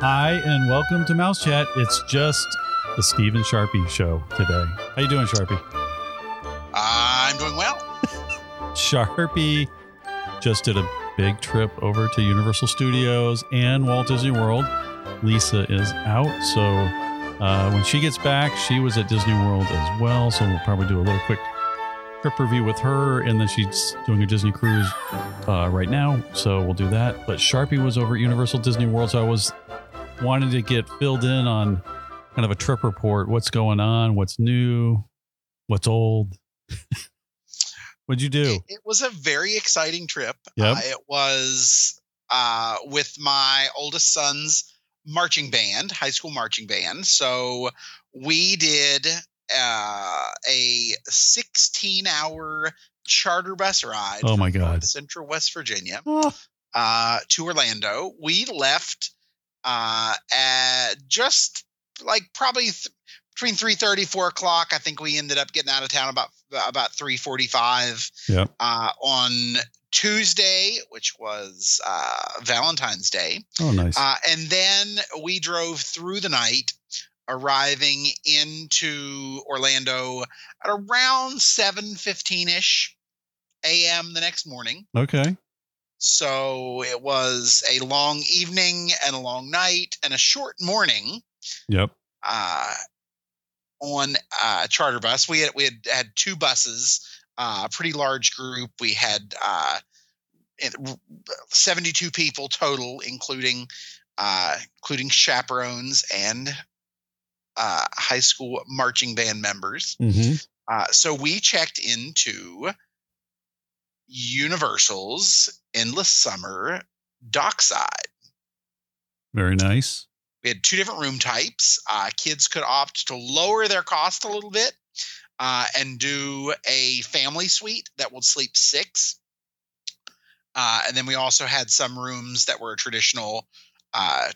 Hi, and welcome to Mouse Chat. It's just the Stephen Sharpie show today. How you doing, Sharpie? I'm doing well. Sharpie just did a big trip over to Universal Studios and Walt Disney World. Lisa is out, so uh, when she gets back, she was at Disney World as well. So we'll probably do a little quick trip review with her, and then she's doing a Disney cruise uh, right now, so we'll do that. But Sharpie was over at Universal Disney World, so I was wanting to get filled in on kind of a trip report. What's going on? What's new? What's old? What'd you do? It, was a very exciting trip. Yep. Uh, it was uh, with my oldest son's marching band, high school marching band. So we did uh, a 16 hour charter bus ride. Oh my from God. Central West Virginia Oh, uh, to Orlando. We left uh, at just like probably th- between 3.30 4 o'clock i think we ended up getting out of town about about 3.45 Yep. uh, on tuesday which was uh, valentine's day oh, nice. uh, and then we drove through the night arriving into orlando at around 7.15ish am the next morning okay. So it was a long evening and a long night and a short morning Yep. uh, on uh, charter bus. We had we had had two buses, uh, a pretty large group. We had uh, 72 people total, including uh, including chaperones and uh, high school marching band members. hmm Uh, so we checked into Universal's Endless Summer Dockside. Very nice. We had two different room types. Uh, kids could opt to lower their cost a little bit uh, and do a family suite that would sleep six. Uh, and then we also had some rooms that were traditional uh,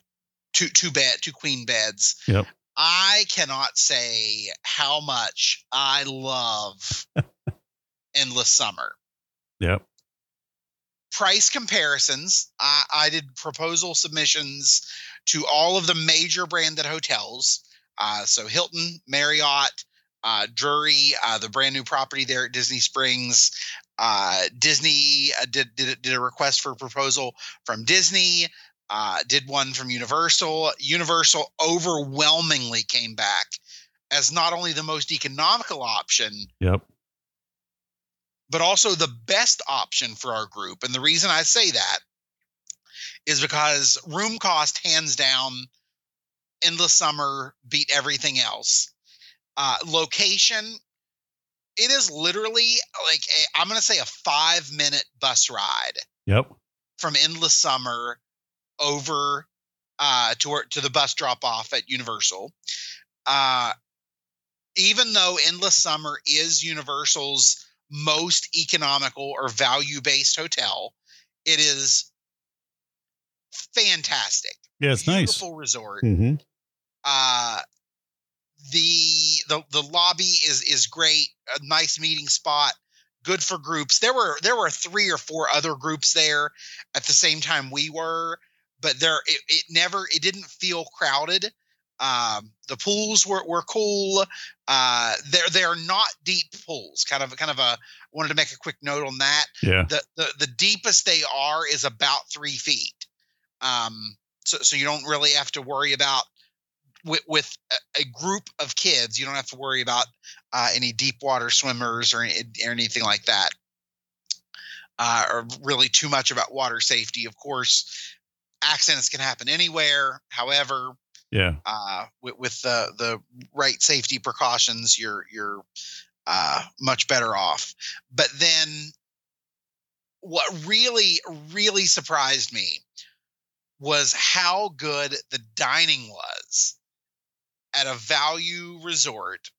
two two bed two queen beds. Yep. I cannot say how much I love Endless Summer Yep. Price comparisons. I, I did proposal submissions to all of the major branded hotels. Uh, so Hilton, Marriott, uh, Drury, uh, the brand new property there at Disney Springs. Uh, Disney uh, did, did did a request for proposal from Disney. Uh, did one from Universal. Universal overwhelmingly came back as not only the most economical option, Yep. But also the best option for our group. And the reason I say that is because room cost, hands down, endless summer beat everything else. Uh, location, it is literally like a, I'm going to say a five minute bus ride Yep. from endless summer over uh, to where- to the bus drop off at Universal. Uh, even though endless summer is Universal's most economical or value based hotel, it is fantastic. Yeah, it's nice. Beautiful resort. hmm Uh, the the the lobby is is great. A nice meeting spot. Good for groups. There were there were three or four other groups there at the same time we were, but there it, it never it didn't feel crowded. Um, the pools were were cool. Uh, they're they're not deep pools. Kind of kind of a wanted to make a quick note on that Yeah. the, the the deepest they are is about three feet. Um, so so you don't really have to worry about with with a, a group of kids. You don't have to worry about uh, any deep water swimmers or, any- or anything like that. Uh, or really too much about water safety. Of course, accidents can happen anywhere. However, Yeah. uh, with, with the the right safety precautions, you're you're uh, much better off. But then, what really really surprised me was how good the dining was at a value resort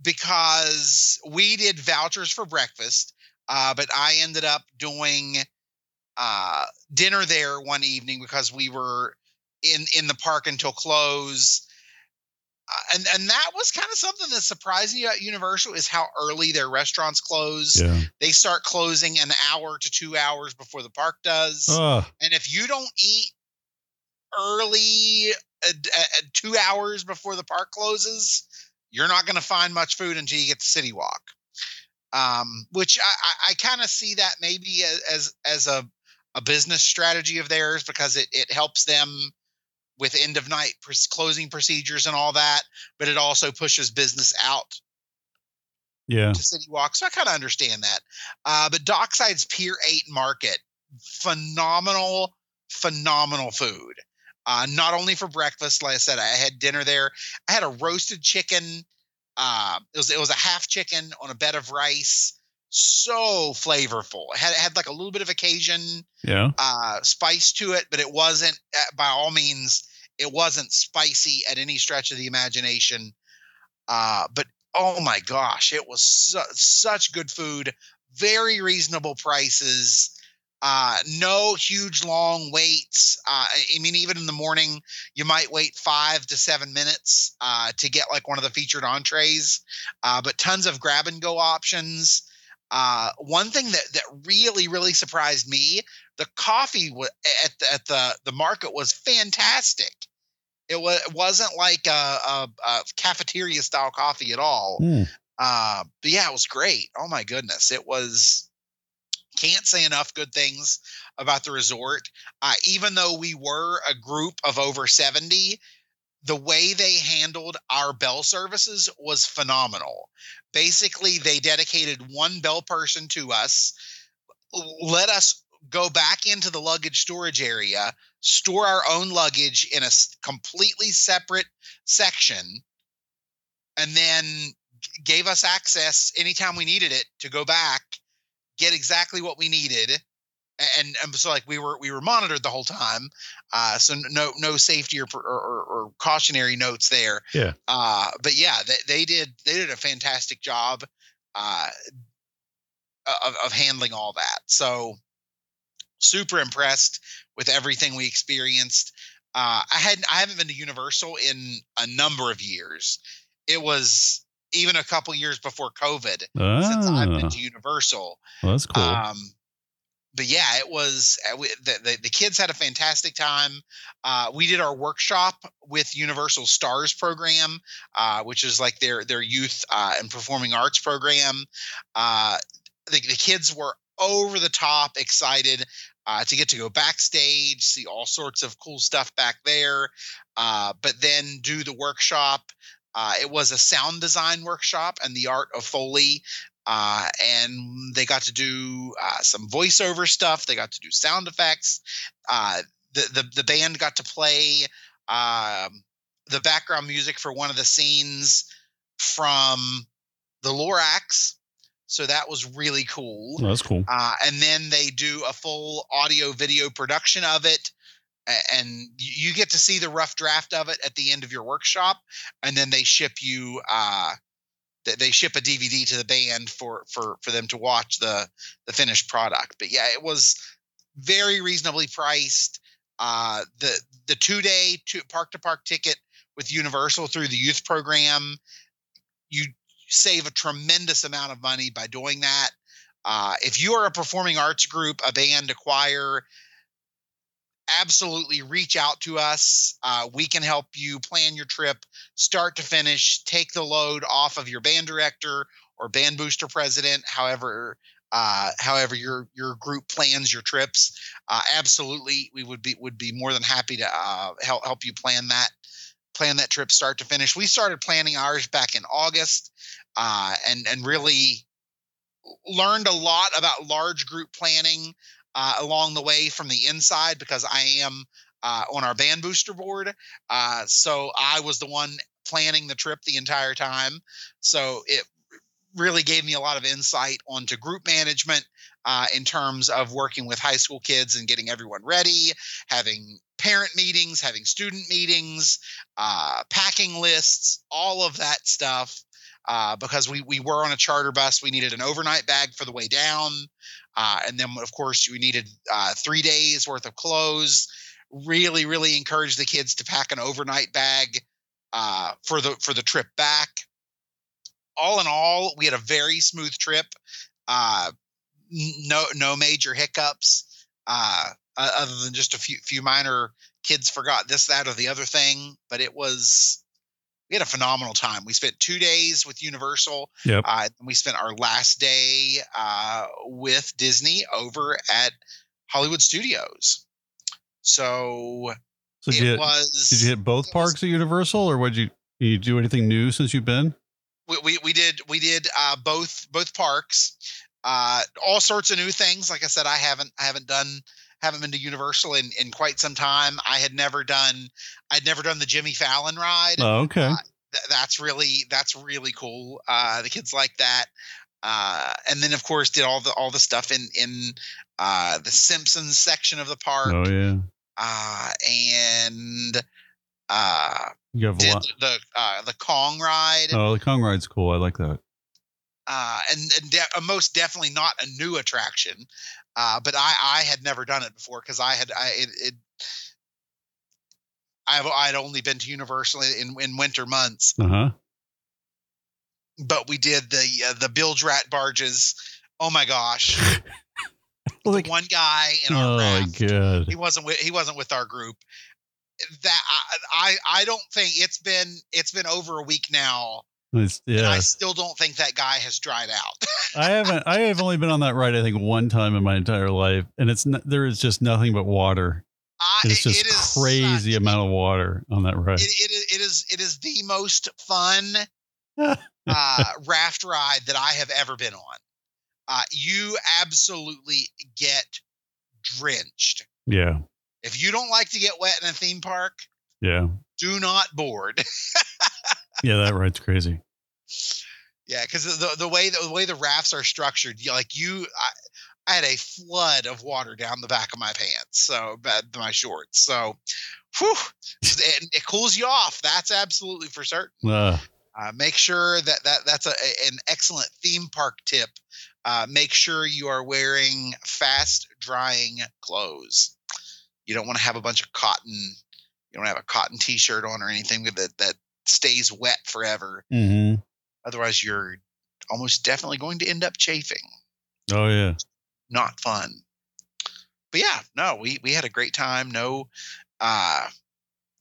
because we did vouchers for breakfast, uh, but I ended up doing uh, dinner there one evening because we were in in the park until close. Uh, and and that was kind of something that surprised me about Universal is how early their restaurants close. Yeah. They start closing an hour to two hours before the park does. Oh, And if you don't eat early, uh, uh, two hours before the park closes, you're not going to find much food until you get to City Walk. Um, which I, I, I kind of see that maybe as as a a business strategy of theirs because it it helps them with end of night closing procedures and all that, but it also pushes business out yeah. to City Walk. So I kind of understand that. Uh, but Dockside's Pier 8 Market, phenomenal, phenomenal food. Uh, not only for breakfast, like I said, I had dinner there. I had a roasted chicken. Uh, it was it was a half chicken on a bed of rice. So flavorful. It had it had like a little bit of occasion yeah uh, spice to it, but it wasn't uh, by all means it wasn't spicy at any stretch of the imagination. Uh, but oh my gosh, it was su- such good food, very reasonable prices. Uh, no huge long waits. Uh, I mean, even in the morning, you might wait five to seven minutes uh, to get like one of the featured entrees, uh, but tons of grab and go options. Uh, one thing that that really really surprised me, the coffee w- at the, at the the market was fantastic. It was it wasn't like a, a, a cafeteria style coffee at all. Mm. Uh, but yeah, it was great. Oh my goodness, it was. Can't say enough good things about the resort. Uh, even though we were a group of over seventy, the way they handled our bell services was phenomenal. Basically, they dedicated one bell person to us, let us go back into the luggage storage area, store our own luggage in a completely separate section, and then gave us access anytime we needed it to go back, get exactly what we needed. And, and so like we were we were monitored the whole time, uh, so no no safety or, or, or cautionary notes there. Yeah. Uh, but yeah, they, they did they did a fantastic job uh, of, of handling all that. So super impressed with everything we experienced. Uh, I hadn't I haven't been to Universal in a number of years. It was even a couple years before COVID ah. since I've been to Universal. Well, that's cool. Um, but yeah, it was uh, the, the, the kids had a fantastic time. Uh, we did our workshop with Universal Stars program, uh, which is like their their youth uh, and performing arts program. Uh, the, the kids were over the top excited uh, to get to go backstage, see all sorts of cool stuff back there, uh, but then do the workshop. Uh, it was a sound design workshop and the art of Foley. Uh, and they got to do uh, some voiceover stuff. They got to do sound effects. Uh, the, the the band got to play um, the background music for one of the scenes from the Lorax, so that was really cool. Oh, that's cool. Uh, and then they do a full audio video production of it. And you get to see the rough draft of it at the end of your workshop. And then they ship you, uh, they ship a DVD to the band for, for, for them to watch the, the finished product. But yeah, it was very reasonably priced. Uh, the, the two day park to park ticket with Universal through the youth program, you save a tremendous amount of money by doing that. Uh, if you are a performing arts group, a band, a choir, absolutely reach out to us. Uh, we can help you plan your trip, start to finish, take the load off of your band director or band booster president, however. Uh, however, your your group plans your trips, uh, absolutely, we would be would be more than happy to uh, help help you plan that plan that trip start to finish. We started planning ours back in August uh, and and really learned a lot about large group planning uh, along the way from the inside because I am uh, on our band booster board. Uh, so I was the one planning the trip the entire time. So it really gave me a lot of insight onto group management uh, in terms of working with high school kids and getting everyone ready, having parent meetings, having student meetings, uh, packing lists, all of that stuff uh, because we we were on a charter bus. We needed an overnight bag for the way down, uh, and then of course we needed uh, three days worth of clothes. Really, really encourage the kids to pack an overnight bag uh, for the for the trip back. All in all, we had a very smooth trip. Uh, no no major hiccups uh, other than just a few few minor kids forgot this, that, or the other thing, but it was we had a phenomenal time. We spent two days with Universal. Yep. Uh, we spent our last day uh, with Disney over at Hollywood Studios. So, So it did you, hit, was. did you hit both it was- parks at Universal, or would you did you do anything new since you've been? we, we, we did we did uh, both both parks uh, all sorts of new things like i said i haven't i haven't done haven't been to universal in, in quite some time i had never done i'd never done the jimmy fallon ride Oh, okay. Uh, Th- that's really that's really cool uh, the kids like that uh, and then of course did all the all the stuff in in uh, the simpsons section of the park oh yeah. uh, and uh, You have did the uh, the kong ride Oh, the Kong ride's cool. I like that. uh, and, and de- uh, most definitely not a new attraction. Uh, but I, I had never done it before because I had I it, it I've I'd only been to Universal in in winter months, Uh huh. but we did the uh, the bilge rat barges. Oh my gosh! Like, One guy in our oh my raft, god. he wasn't with he wasn't with our group. That I, I I don't think it's been it's been over a week now, It's, and yeah. I still don't think that guy has dried out. I haven't. I have only been on that ride. I think one time in my entire life, and it's n- there is just nothing but water. I, It's just it is crazy such- amount of water on that ride. it, it, is, it is it is the most fun uh, raft ride that I have ever been on. Uh, you absolutely get drenched. yeah. If you don't like to get wet in a theme park, Yeah. do not board. Yeah. That ride's crazy. yeah, because the the way the way the rafts are structured, you, like you, I, I had a flood of water down the back of my pants, so bad my shorts. So, whew, it, it cools you off. That's absolutely for certain. Uh, Uh, make sure that, that that's a, a- an excellent theme park tip. Uh, make sure you are wearing fast drying clothes. You don't want to have a bunch of cotton. You don't have a cotton T-shirt on or anything that that stays wet forever. hmm Otherwise, you're almost definitely going to end up chafing. Oh yeah. Not fun. But yeah, no, we we had a great time. No, uh,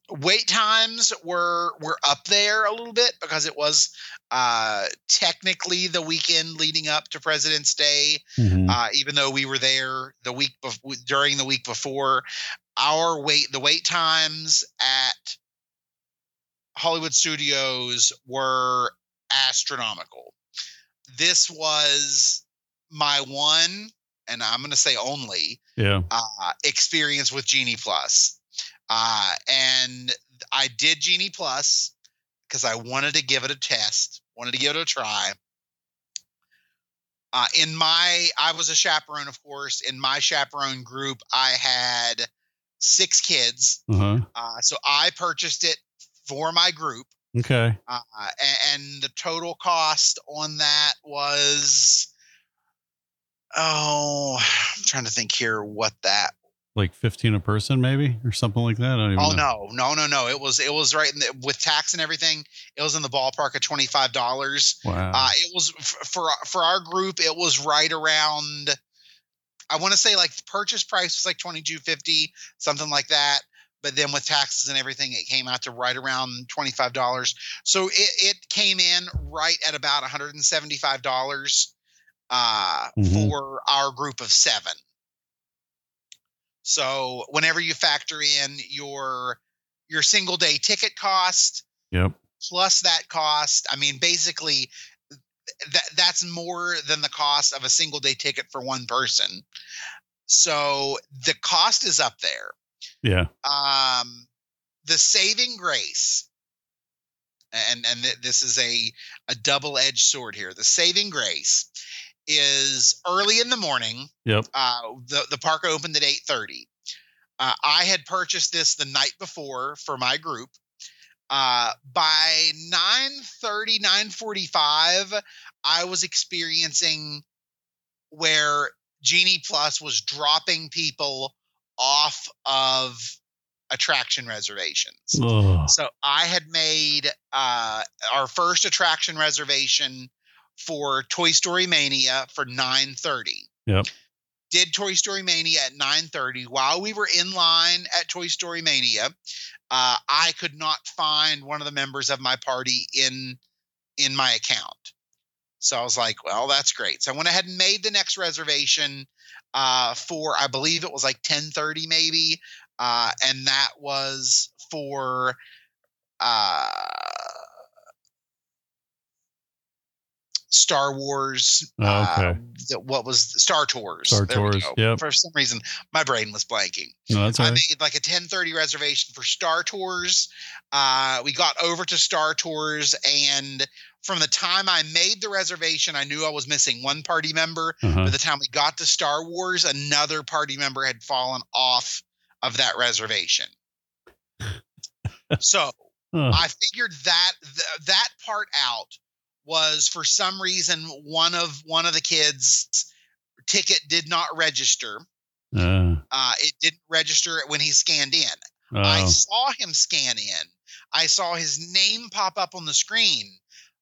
wait times were were up there a little bit because it was uh technically the weekend leading up to President's Day. hmm Uh, even though we were there the week before, during the week before, our wait the wait times at Hollywood Studios were astronomical. This was my one, and I'm going to say only, yeah. uh, experience with Genie Plus. Uh, and I did Genie Plus because I wanted to give it a test, wanted to give it a try. Uh, in my, I was a chaperone, of course. In my chaperone group, I had six kids. Uh huh. Uh, so I purchased it for my group. Okay. Uh, a- and the total cost on that was, oh, I'm trying to think here what that Like fifteen a person, maybe, or something like that. I don't even Oh know. no, no, no, no! It was it was right in the, with tax and everything. It was in the ballpark of twenty five dollars. Wow. Uh, it was f- for for our group. It was right around. I want to say like the purchase price was like twenty two fifty, something like that. But then with taxes and everything, it came out to right around twenty five dollars. So it it came in right at about one hundred and seventy five dollars uh, Mhm. for our group of seven. So whenever you factor in your your single day ticket cost yep. plus that cost, I mean basically that that's more than the cost of a single day ticket for one person. So the cost is up there. Yeah. Um the saving grace and and th- this is a a double-edged sword here. The saving grace is early in the morning Yep. uh, the the park opened at eight thirty. Uh, I had purchased this the night before for my group. Uh, by 9.30, 9.45, I was experiencing where Genie Plus was dropping people off of attraction reservations. So I had made uh, our first attraction reservation for Toy Story Mania for 9:30. Yep. did Toy Story Mania at 9:30. While we were in line at Toy Story Mania, uh, I could not find one of the members of my party in in my account. So I was like, well, that's great. So I went ahead and made the next reservation uh, for I believe it was like 10:30 maybe, uh, and that was for uh, Star Wars. Oh, okay. Uh, the- what was Star Tours? Star There Tours, yep. For some reason, my brain was blanking. No, that's all I right. made like a 10:30 reservation for Star Tours. Uh, we got over to Star Tours, and from the time I made the reservation, I knew I was missing one party member. Uh-huh. By the time we got to Star Wars, another party member had fallen off of that reservation. so Huh. I figured that th- that part out was for some reason one of one of the kids ticket did not register. Uh, Uh, it didn't register when he scanned in. I oh, saw him scan in. I saw his name pop up on the screen,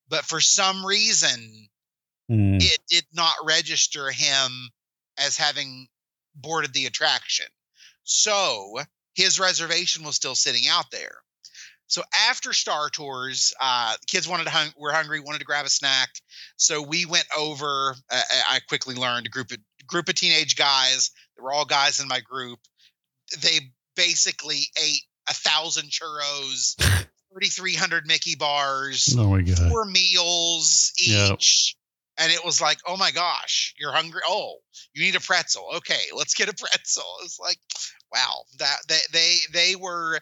but for some reason mm, it did not register him as having boarded the attraction. So his reservation was still sitting out there. So after Star Tours, uh, kids wanted to hung- were hungry, wanted to grab a snack. So we went over. Uh, I quickly learned a group of group of teenage guys. They were all guys in my group. They basically ate a thousand churros, thirty three hundred Mickey bars oh my god. four meals Yep. each. And it was like, oh my gosh, you're hungry. Oh, you need a pretzel. Okay, let's get a pretzel. It's like, wow, that they they they were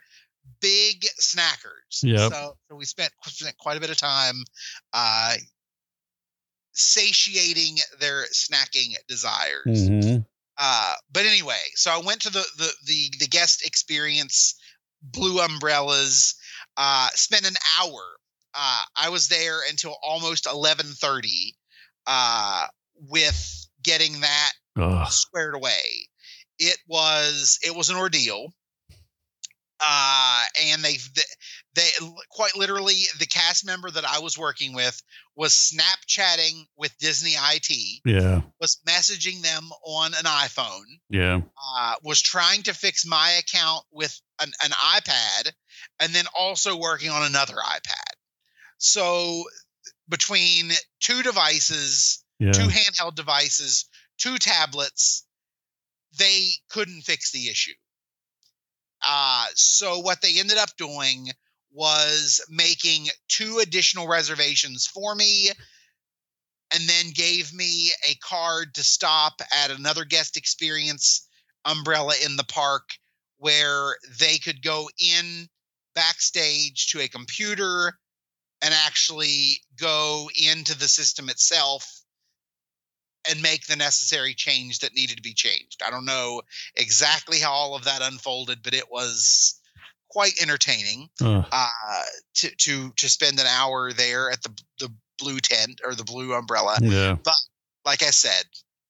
big snackers. Yep. So, so we spent spent quite a bit of time uh satiating their snacking desires. Mhm. Uh, but anyway, so I went to the the the, the guest experience blue umbrellas. Uh, spent an hour. Uh, I was there until almost eleven thirty. Uh, with getting that Ugh. squared away. It was it was an ordeal. Uh, and they they quite literally the cast member that I was working with was Snapchatting with Disney IT, Yeah. was messaging them on an iPhone, Yeah. uh, was trying to fix my account with an, an iPad, and then also working on another iPad. So between two devices, Yeah. two handheld devices, two tablets, they couldn't fix the issue. Uh, so what they ended up doing was making two additional reservations for me and then gave me a card to stop at another guest experience umbrella in the park where they could go in backstage to a computer and actually go into the system itself and make the necessary change that needed to be changed. I don't know exactly how all of that unfolded, but it was quite entertaining Ugh. uh, to to to spend an hour there at the the blue tent or the blue umbrella. yeah. Like I said,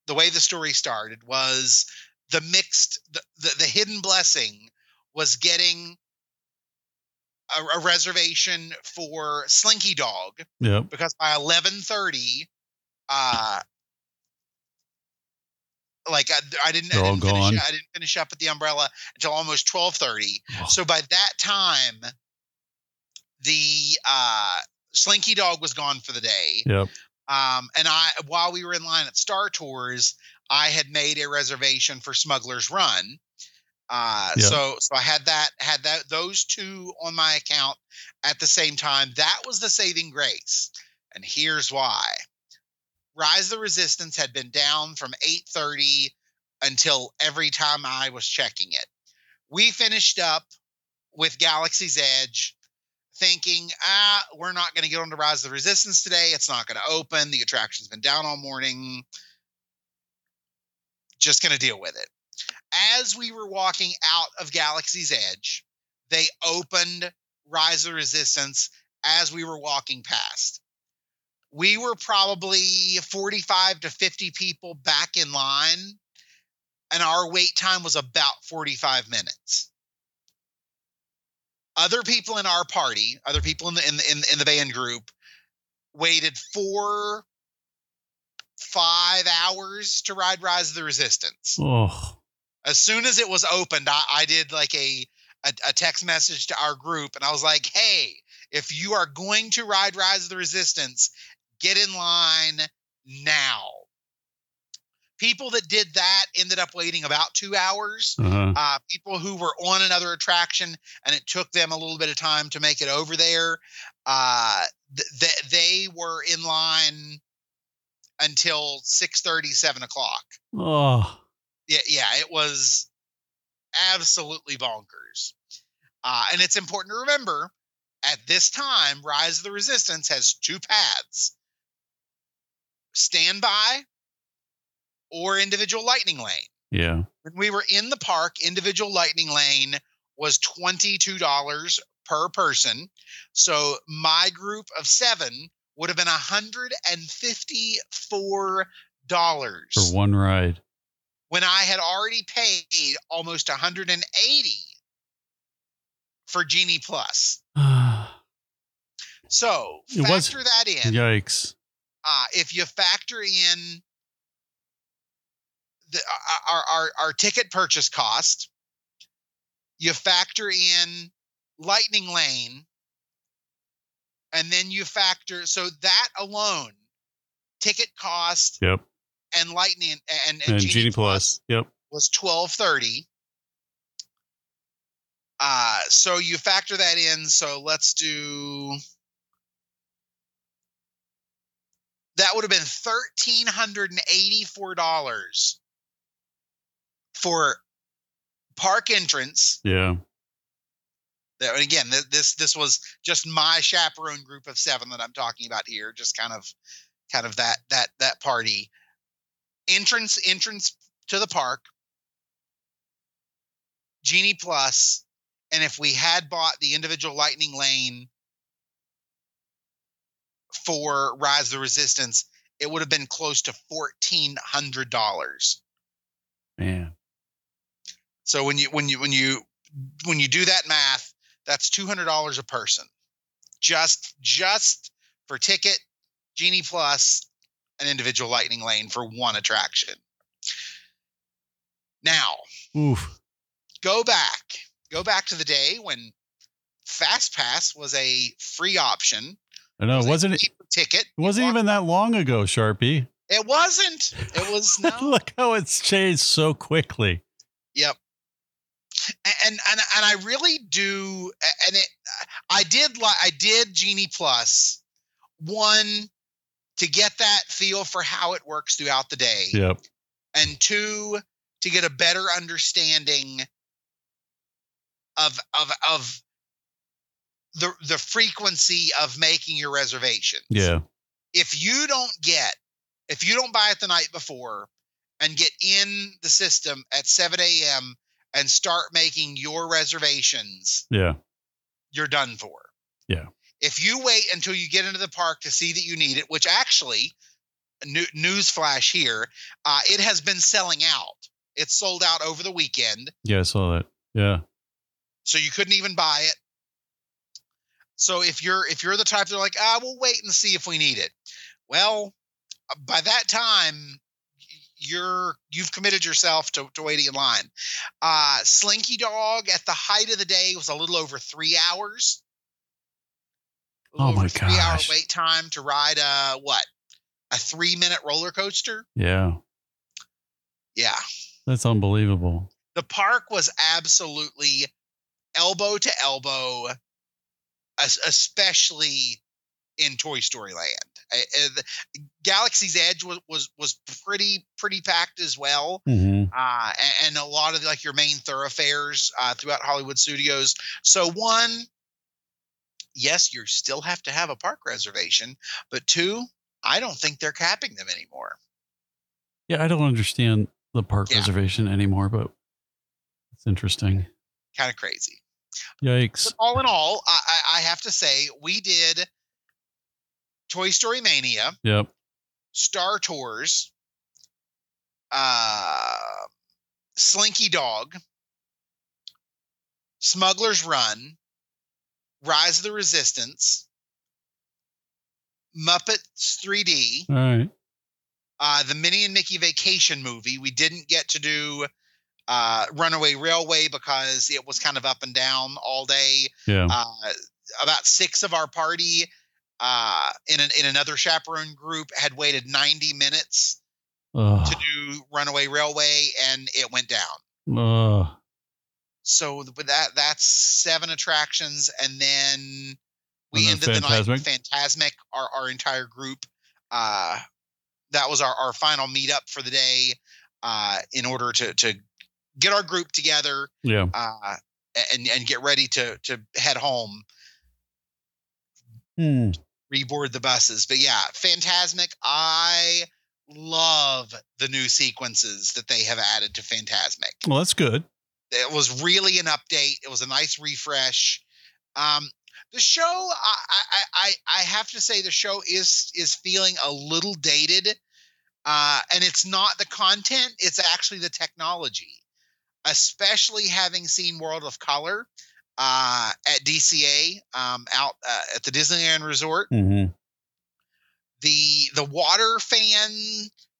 the way the story started was the mixed the the, the hidden blessing was getting a, a reservation for Slinky Dog Yep. because by 11:30 uh like I, I didn't, I didn't finish. I didn't finish up at the umbrella until almost 12:30 Oh. so by that time the uh Slinky Dog was gone for the day Yep. um and I while we were in line at Star Tours I had made a reservation for Smuggler's Run uh Yeah. so so I had that had that those two on my account at the same time that was the saving grace and here's why Rise of the Resistance had been down from 8:30 until every time I was checking it. We finished up with Galaxy's Edge thinking, ah, we're not going to get on to Rise of the Resistance today. It's not going to open. The attraction's been down all morning. Just going to deal with it. As we were walking out of Galaxy's Edge, they opened Rise of the Resistance as we were walking past we were probably 45 to 50 people back in line and our wait time was about 45 minutes other people in our party other people in the in the, in, in the band group waited four five hours to ride Rise of the Resistance. Oh, As soon as it was opened, I, I did like a, a a text message to our group, and I was like, "Hey, if you are going to ride Rise of the Resistance, get in line now." People that did that ended up waiting about two hours. uh-huh. uh, people who were on another attraction and it took them a little bit of time to make it over there uh, th- th- they were in line until 6 7 o'clock oh, yeah yeah it was absolutely bonkers uh, and it's important to remember at this time rise of the resistance has two paths standby or individual lightning lane yeah. when we were in the park, individual lightning lane was $22 per person. So my group of seven would have been $154 For one ride. when I had already paid almost 180 for Genie Plus. So It was- factor that in. Yikes. Uh, if you factor in the, our, our our ticket purchase cost, you factor in Lightning Lane, and then you factor so that alone, ticket cost Yep. and Lightning and, And Genie Plus. Yep. was twelve thirty. Uh, so you factor that in. So let's do. That would have been thirteen hundred and eighty-four dollars for park entrance. Yeah. And again, th- this this was just my chaperone group of seven that I'm talking about here. Just kind of, kind of that that that party entrance entrance to the park. Genie Plus, and if we had bought the individual Lightning Lane for Rise of the Resistance, it would have been close to fourteen hundred dollars. Yeah. So when you when you when you when you do that math, that's two hundred dollars a person, just just for ticket, Genie Plus, an individual Lightning Lane for one attraction. Now Oof. go back, go back to the day when Fast Pass was a free option. I know. was wasn't it? ticket? It wasn't even that long ago, Sharpie. It wasn't. It was no. Look how it's changed so quickly. Yep. And and and I really do and it I did like I did Genie Plus one to get that feel for how it works throughout the day Yep. and two to get a better understanding of of of the the frequency of making your reservations Yeah. if you don't get if you don't buy it the night before and get in the system at 7 a.m and start making your reservations Yeah. you're done for Yeah. if you wait until you get into the park to see that you need it which actually new, news flash here uh, it has been selling out it's sold out over the weekend Yeah. I saw that. Yeah. so you couldn't even buy it so if you're if you're the type that are like ah we'll wait and see if we need it. Well uh, by that time you're you've committed yourself to, to waiting in line. Uh slinky dog at the height of the day was a little over three hours. Oh my over three hour wait time to ride a what a three minute roller coaster? Yeah. yeah. That's unbelievable. the park was absolutely elbow to elbow, especially in Toy Story Land. Uh, the- Galaxy's Edge was was was pretty pretty packed as well, hmm uh, and, and a lot of like your main thoroughfares uh, throughout Hollywood Studios. So one, yes, you still have to have a park reservation, but two, I don't think they're capping them anymore. Yeah. I don't understand the park Yeah. reservation anymore, but it's interesting. Kind of crazy. Yikes. But all in all, I, I, I have to say we did Toy Story Mania, Yep. Star Tours, uh, Slinky Dog, Smuggler's Run, Rise of the Resistance, Muppets 3D, All right. uh, the Minnie and Mickey Vacation movie. We didn't get to do uh, Runaway Railway because it was kind of up and down all day. Yeah. Uh, about six of our party uh, in an, in another chaperone group had waited 90 minutes Ugh. to do Runaway Railway, and it went down. Ugh. So with that, that's seven attractions, and then we And then ended the night with Fantasmic, our, our entire group. Uh, that was our, our final meetup for the day uh, in order to to get our group together Yeah. uh, and and get ready to to head home, Hmm. reboard the buses. But yeah, Fantasmic, I love the new sequences that they have added to Fantasmic. Well, that's good. It was really an update. It was a nice refresh. Um, the show, I, I, I, I have to say, the show is is feeling a little dated, uh, and it's not the content; it's actually the technology. Especially having seen World of Color uh, at DCA um, out uh, at the Disneyland Resort, hmm the the water fan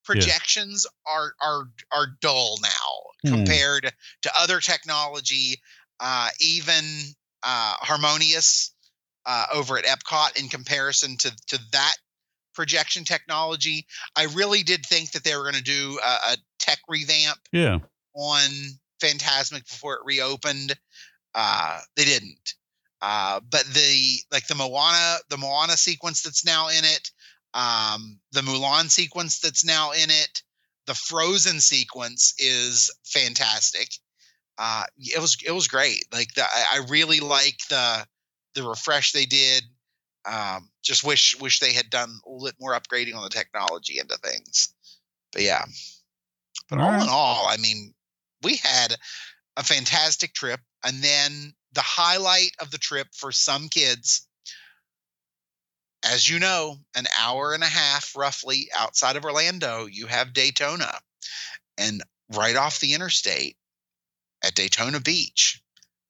projections are are are dull now Hmm. compared to other technology uh even uh harmonious uh over at epcot in comparison to to that projection technology i really did think that they were going to do a, a tech revamp Yeah. on Fantasmic before it reopened. Uh, they didn't. Uh, but the like the Moana, the Moana sequence that's now in it, um, the Mulan sequence that's now in it, the Frozen sequence is fantastic. Uh, it was it was great. Like the, I, I really like the the refresh they did. Um, just wish wish they had done a little bit more upgrading on the technology into things. But yeah. But all, All right. in all, I mean, we had a fantastic trip. And then the highlight of the trip for some kids, as you know, an hour and a half roughly outside of Orlando, you have Daytona. And right off the interstate at Daytona Beach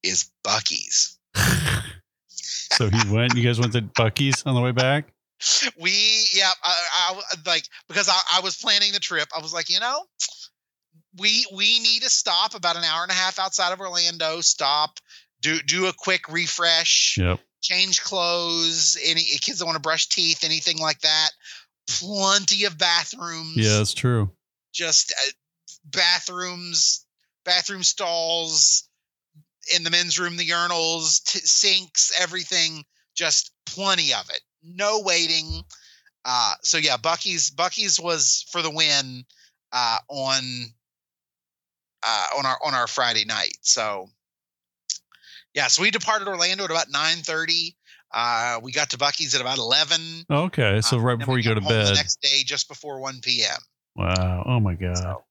is Buc-ee's. so he went. You guys went to Buc-ee's on the way back. we yeah I, I like because I, I was planning the trip i was like you know we we need to stop about an hour and a half outside of orlando stop do do a quick refresh Yep. change clothes any kids that want to brush teeth anything like that plenty of bathrooms Yeah, that's true. just uh, bathrooms bathroom stalls in the men's room the urinals t- sinks everything just plenty of it no waiting uh so yeah buc-ee's buc-ee's was for the win uh on uh on our on our friday night so yeah so we departed orlando at about 9 30 uh we got to buc-ee's at about 11 Okay, so uh, right before you go to bed. the next day just before 1 p.m Wow. Oh my god. So-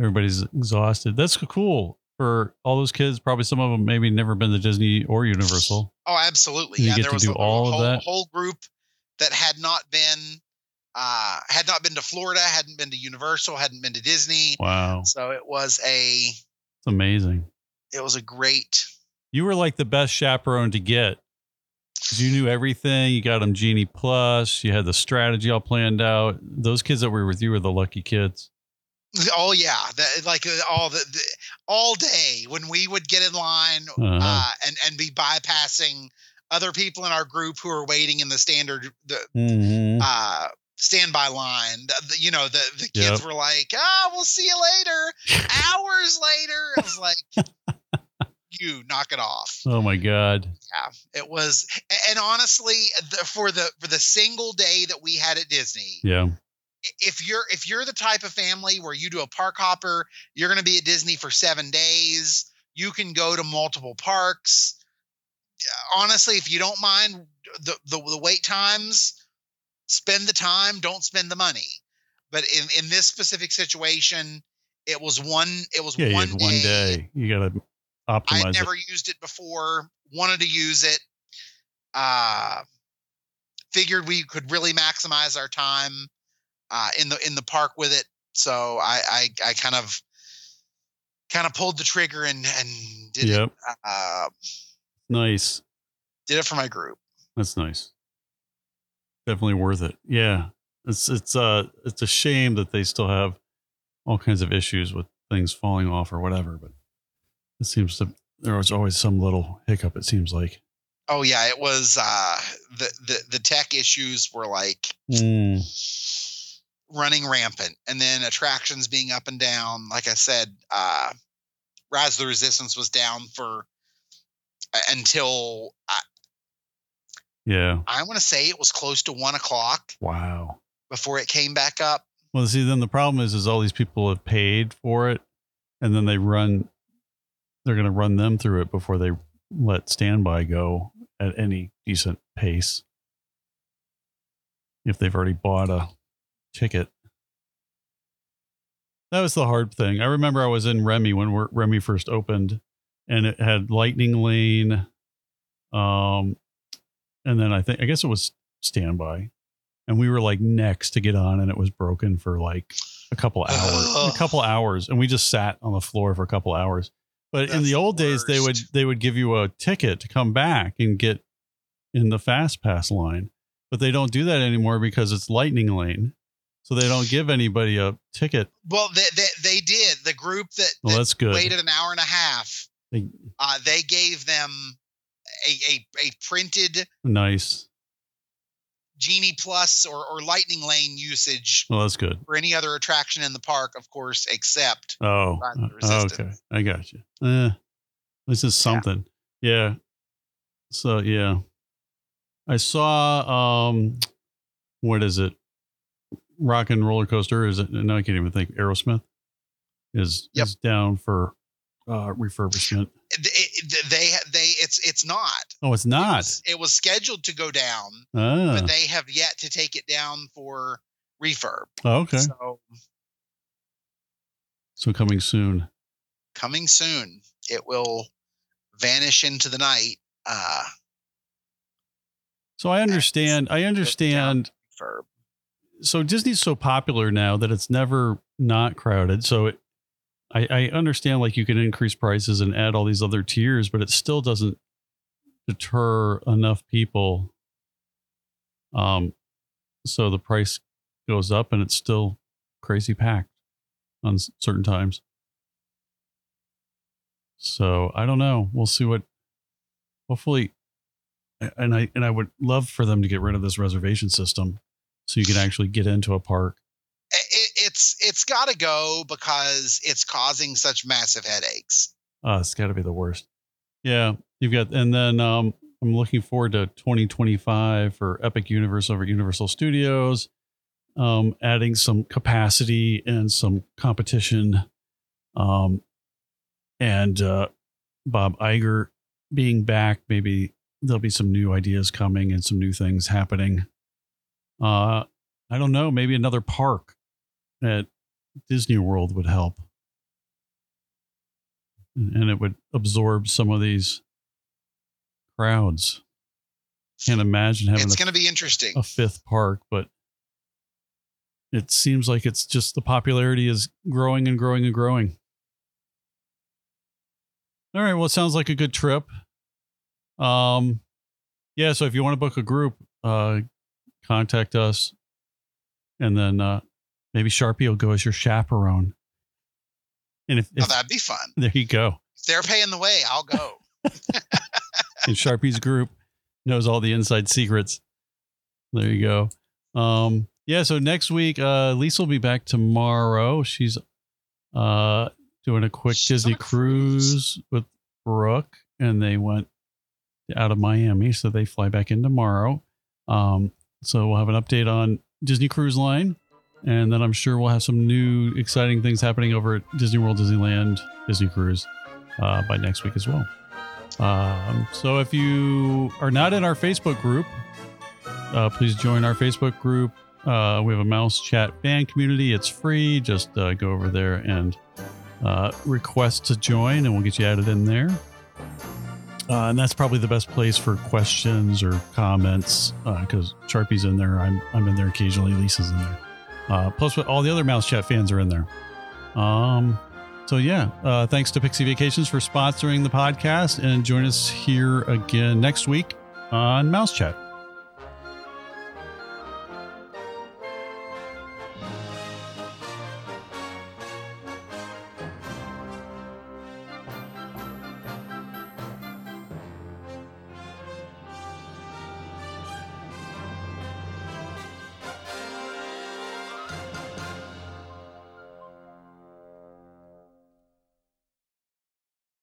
Everybody's exhausted. That's cool for all those kids. Probably some of them maybe never been to Disney or Universal. Oh, absolutely. You yeah, get there to was do a, all of whole, that? whole group that had not been uh had not been to Florida, hadn't been to Universal, hadn't been to Disney. Wow. So it was a It's amazing. it was a great You were like the best chaperone to get. You knew everything. You got them Genie Plus. You had the strategy all planned out. Those kids that were with you were the lucky kids. oh yeah, that like uh, all the, the all day when we would get in line Uh-huh. uh and and be bypassing other people in our group who are waiting in the standard the Mhm. uh standby line the, the- you know the the kids Yep. were like ah we'll see you later hours later it was like you knock it off Oh my God. yeah it was and honestly the, for the for the single day that we had at disney Yeah. if you're if you're the type of family where you do a park hopper you're going to be at disney for seven days you can go to multiple parks honestly if you don't mind the the, the wait times spend the time don't spend the money but in in this specific situation it was one it was Yeah. One, had one day. You got to i optimize had it. never used it before wanted to use it uh figured we could really maximize our time uh in the in the park with it so i i, I kind of kind of pulled the trigger and and did Yep. it uh Nice. did it for my group That's nice. Definitely worth it. Yeah. It's it's uh it's a shame that they still have all kinds of issues with things falling off or whatever, but it seems to there was always some little hiccup. It seems like. Oh yeah, it was uh, the the the tech issues were like Mm, running rampant, and then attractions being up and down. Like I said, uh, Rise of the Resistance was down for uh, until I, yeah. I want to say it was close to one o'clock Wow. before it came back up. Well, see, then the problem is, is all these people have paid for it, and then they run. They're going to run them through it before they let standby go at any decent pace. If they've already bought a ticket, that was the hard thing. I remember I was in Remy when Remy first opened, and it had Lightning Lane, um, and then I think I guess it was standby, and we were like next to get on, and it was broken for like a couple hours, a couple hours, and we just sat on the floor for a couple hours. But in That's the the old days, they would they would give you a ticket to come back and get in the fast pass line, but they don't do that anymore because it's Lightning Lane, so they don't give anybody a ticket. Well, they they, they did. The group that, Well, that's good. waited an hour and a half. They- Uh, they gave them a, a a printed Nice. Genie Plus or, or Lightning Lane usage Well, that's good. for any other attraction in the park, of course, except Oh, uh, okay. I got you. Eh, this is something. Yeah. So yeah, I saw. Um, what is it? Rock and roller coaster is it? No, I can't even think. Aerosmith is Yep. is down for uh, refurbishment. they they it's it's not. Oh, it's It not. was, it was scheduled to go down, Ah, but they have yet to take it down for refurb. oh, okay. So So coming soon. coming soon, it will vanish into the night. Uh, So I understand. I understand. so Disney's so popular now that it's never not crowded. So it, I, I understand like you can increase prices and add all these other tiers, but it still doesn't deter enough people. Um, so the price goes up and it's still crazy packed on certain times. So I don't know. We'll see what. Hopefully, and I and I would love for them to get rid of this reservation system so you can actually get into a park. It, it's it's got to go because it's causing such massive headaches. Uh, it's got to be the worst. Yeah, you've got, and then um, I'm looking forward to 2025 for Epic Universe over Universal Studios, um, adding some capacity and some competition, um, and uh, Bob Iger being back. Maybe there'll be some new ideas coming and some new things happening. Uh, I don't know. Maybe another park at Disney World would help and it would absorb some of these crowds. Can't imagine having It's a, going to be interesting. a fifth park, but it seems like it's just the popularity is growing and growing and growing. All right, well, it sounds like a good trip. Um, yeah, so if you want to book a group, uh, contact us, and then uh, maybe Sharpie will go as your chaperone. And if, Oh, that'd be fun. there you go. If they're paying the way, I'll go. and Sharpie's group knows all the inside secrets. There you go. Um, yeah, so next week, uh, Lisa will be back tomorrow. She's uh doing a quick She's Disney cruise. cruise with Brooke, and they went out of Miami, so they fly back in tomorrow. Um, so we'll have an update on Disney Cruise Line, and then I'm sure we'll have some new exciting things happening over at Disney World, Disneyland, Disney Cruise uh, by next week as well. Um, so if you are not in our Facebook group, uh, please join our Facebook group. Uh, we have a mouse chat fan community. It's free. Just uh, go over there and uh, request to join, and we'll get you added in there. Uh, and that's probably the best place for questions or comments because Sharpie's in there. I'm I'm in there occasionally. Lisa's in there. Uh, plus, all the other mouse chat fans are in there. Um, so yeah, uh, thanks to Pixie Vacations for sponsoring the podcast, and join us here again next week on Mouse Chat.